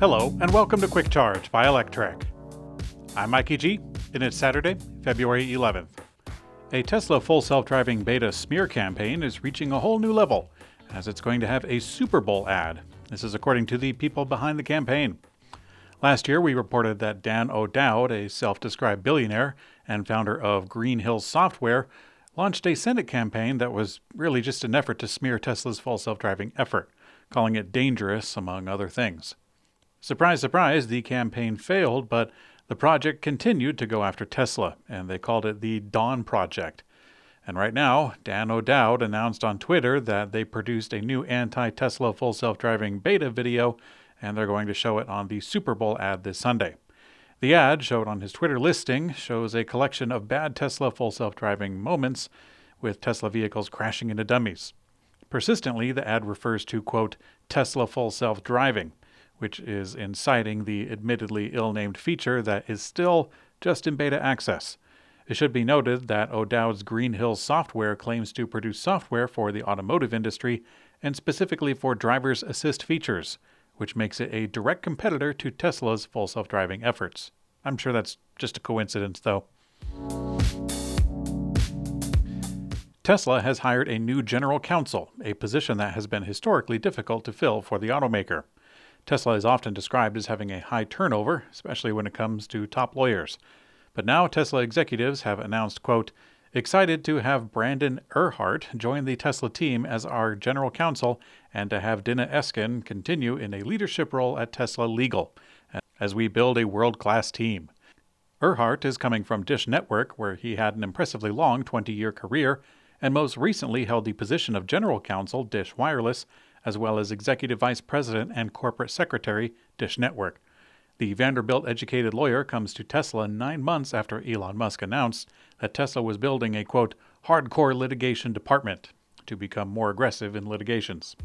Hello, and welcome to Quick Charge by Electrek. I'm Mikey G, and it's Saturday, February 11th. A Tesla full self driving beta smear campaign is reaching a whole new level, as it's going to have a Super Bowl ad. This is according to the people behind the campaign. Last year, we reported that Dan O'Dowd, a self described billionaire and founder of Green Hills Software, launched a Senate campaign that was really just an effort to smear Tesla's full self driving effort, calling it dangerous, among other things. Surprise, surprise, the campaign failed, but the project continued to go after Tesla, and they called it the Dawn Project. And right now, Dan O'Dowd announced on Twitter that they produced a new anti Tesla full self driving beta video, and they're going to show it on the Super Bowl ad this Sunday. The ad, showed on his Twitter listing, shows a collection of bad Tesla full self driving moments, with Tesla vehicles crashing into dummies. Persistently, the ad refers to, quote, Tesla full self driving which is inciting the admittedly ill named feature that is still just in beta access. It should be noted that O'Dowd's Green Hills software claims to produce software for the automotive industry and specifically for driver's assist features, which makes it a direct competitor to Tesla's full self driving efforts. I'm sure that's just a coincidence, though. Tesla has hired a new general counsel, a position that has been historically difficult to fill for the automaker. Tesla is often described as having a high turnover, especially when it comes to top lawyers. But now Tesla executives have announced, quote, excited to have Brandon Ehrhart join the Tesla team as our general counsel and to have Dinna Eskin continue in a leadership role at Tesla Legal as we build a world class team. Ehrhart is coming from Dish Network, where he had an impressively long 20 year career and most recently held the position of general counsel, Dish Wireless, as well as Executive Vice President and Corporate Secretary, Dish Network. The Vanderbilt educated lawyer comes to Tesla nine months after Elon Musk announced that Tesla was building a quote, hardcore litigation department to become more aggressive in litigations.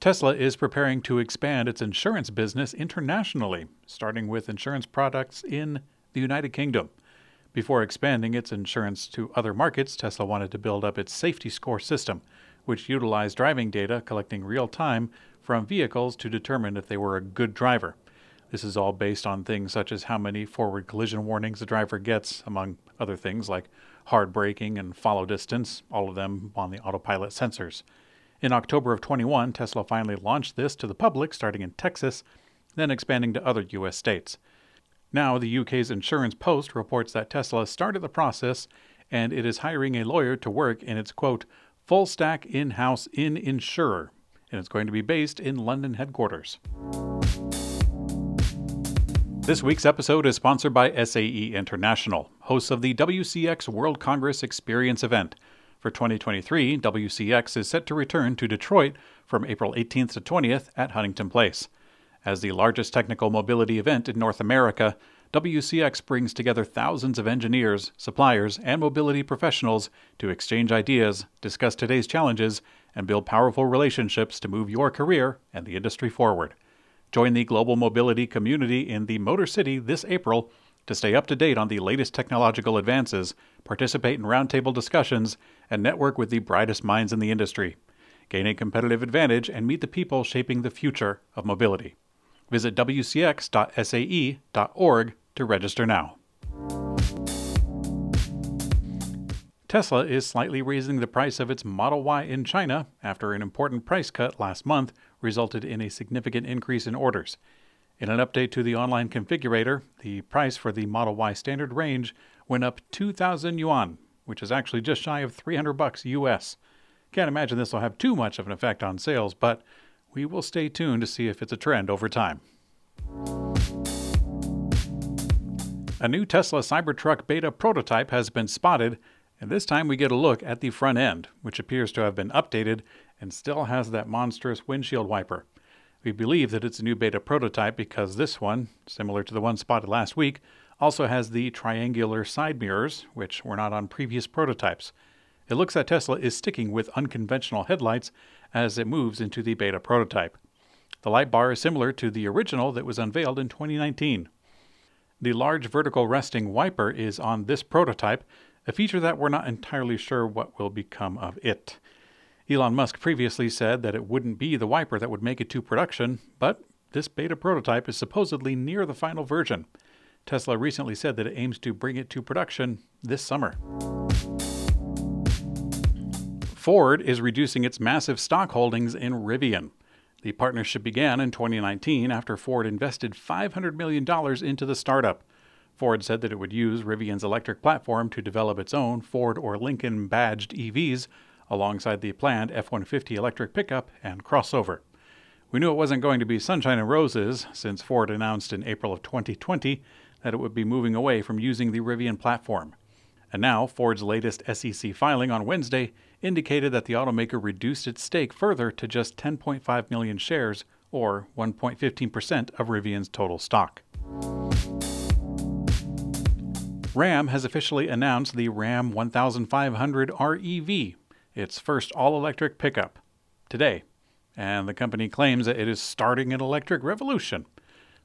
Tesla is preparing to expand its insurance business internationally, starting with insurance products in the United Kingdom. Before expanding its insurance to other markets, Tesla wanted to build up its safety score system, which utilized driving data collecting real time from vehicles to determine if they were a good driver. This is all based on things such as how many forward collision warnings the driver gets, among other things like hard braking and follow distance, all of them on the autopilot sensors. In October of 21, Tesla finally launched this to the public, starting in Texas, then expanding to other U.S. states. Now, the UK's Insurance Post reports that Tesla started the process and it is hiring a lawyer to work in its quote, full stack in house in insurer, and it's going to be based in London headquarters. This week's episode is sponsored by SAE International, hosts of the WCX World Congress Experience event. For 2023, WCX is set to return to Detroit from April 18th to 20th at Huntington Place. As the largest technical mobility event in North America, WCX brings together thousands of engineers, suppliers, and mobility professionals to exchange ideas, discuss today's challenges, and build powerful relationships to move your career and the industry forward. Join the global mobility community in the Motor City this April to stay up to date on the latest technological advances, participate in roundtable discussions, and network with the brightest minds in the industry. Gain a competitive advantage and meet the people shaping the future of mobility. Visit wcx.sae.org to register now. Tesla is slightly raising the price of its Model Y in China after an important price cut last month resulted in a significant increase in orders. In an update to the online configurator, the price for the Model Y standard range went up 2,000 yuan, which is actually just shy of 300 bucks US. Can't imagine this will have too much of an effect on sales, but we will stay tuned to see if it's a trend over time. A new Tesla Cybertruck beta prototype has been spotted, and this time we get a look at the front end, which appears to have been updated and still has that monstrous windshield wiper. We believe that it's a new beta prototype because this one, similar to the one spotted last week, also has the triangular side mirrors, which were not on previous prototypes. It looks that Tesla is sticking with unconventional headlights as it moves into the beta prototype. The light bar is similar to the original that was unveiled in 2019. The large vertical resting wiper is on this prototype, a feature that we're not entirely sure what will become of it. Elon Musk previously said that it wouldn't be the wiper that would make it to production, but this beta prototype is supposedly near the final version. Tesla recently said that it aims to bring it to production this summer. Ford is reducing its massive stock holdings in Rivian. The partnership began in 2019 after Ford invested $500 million into the startup. Ford said that it would use Rivian's electric platform to develop its own Ford or Lincoln badged EVs alongside the planned F 150 electric pickup and crossover. We knew it wasn't going to be sunshine and roses since Ford announced in April of 2020 that it would be moving away from using the Rivian platform. And now, Ford's latest SEC filing on Wednesday indicated that the automaker reduced its stake further to just 10.5 million shares, or 1.15% of Rivian's total stock. Ram has officially announced the Ram 1500 REV, its first all electric pickup, today, and the company claims that it is starting an electric revolution.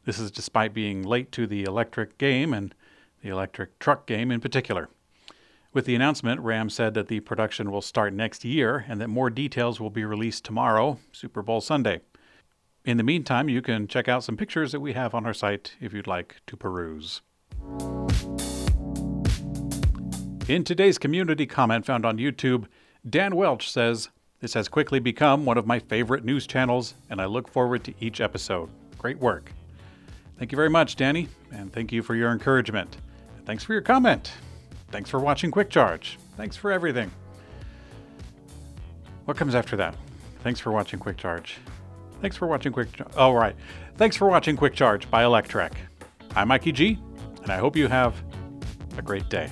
This is despite being late to the electric game and the electric truck game in particular. With the announcement, Ram said that the production will start next year and that more details will be released tomorrow, Super Bowl Sunday. In the meantime, you can check out some pictures that we have on our site if you'd like to peruse. In today's community comment found on YouTube, Dan Welch says, This has quickly become one of my favorite news channels, and I look forward to each episode. Great work. Thank you very much, Danny, and thank you for your encouragement. Thanks for your comment. Thanks for watching Quick Charge. Thanks for everything. What comes after that? Thanks for watching Quick Charge. Thanks for watching Quick Charge. Oh, right. Thanks for watching Quick Charge by Electrek. I'm Mikey G, and I hope you have a great day.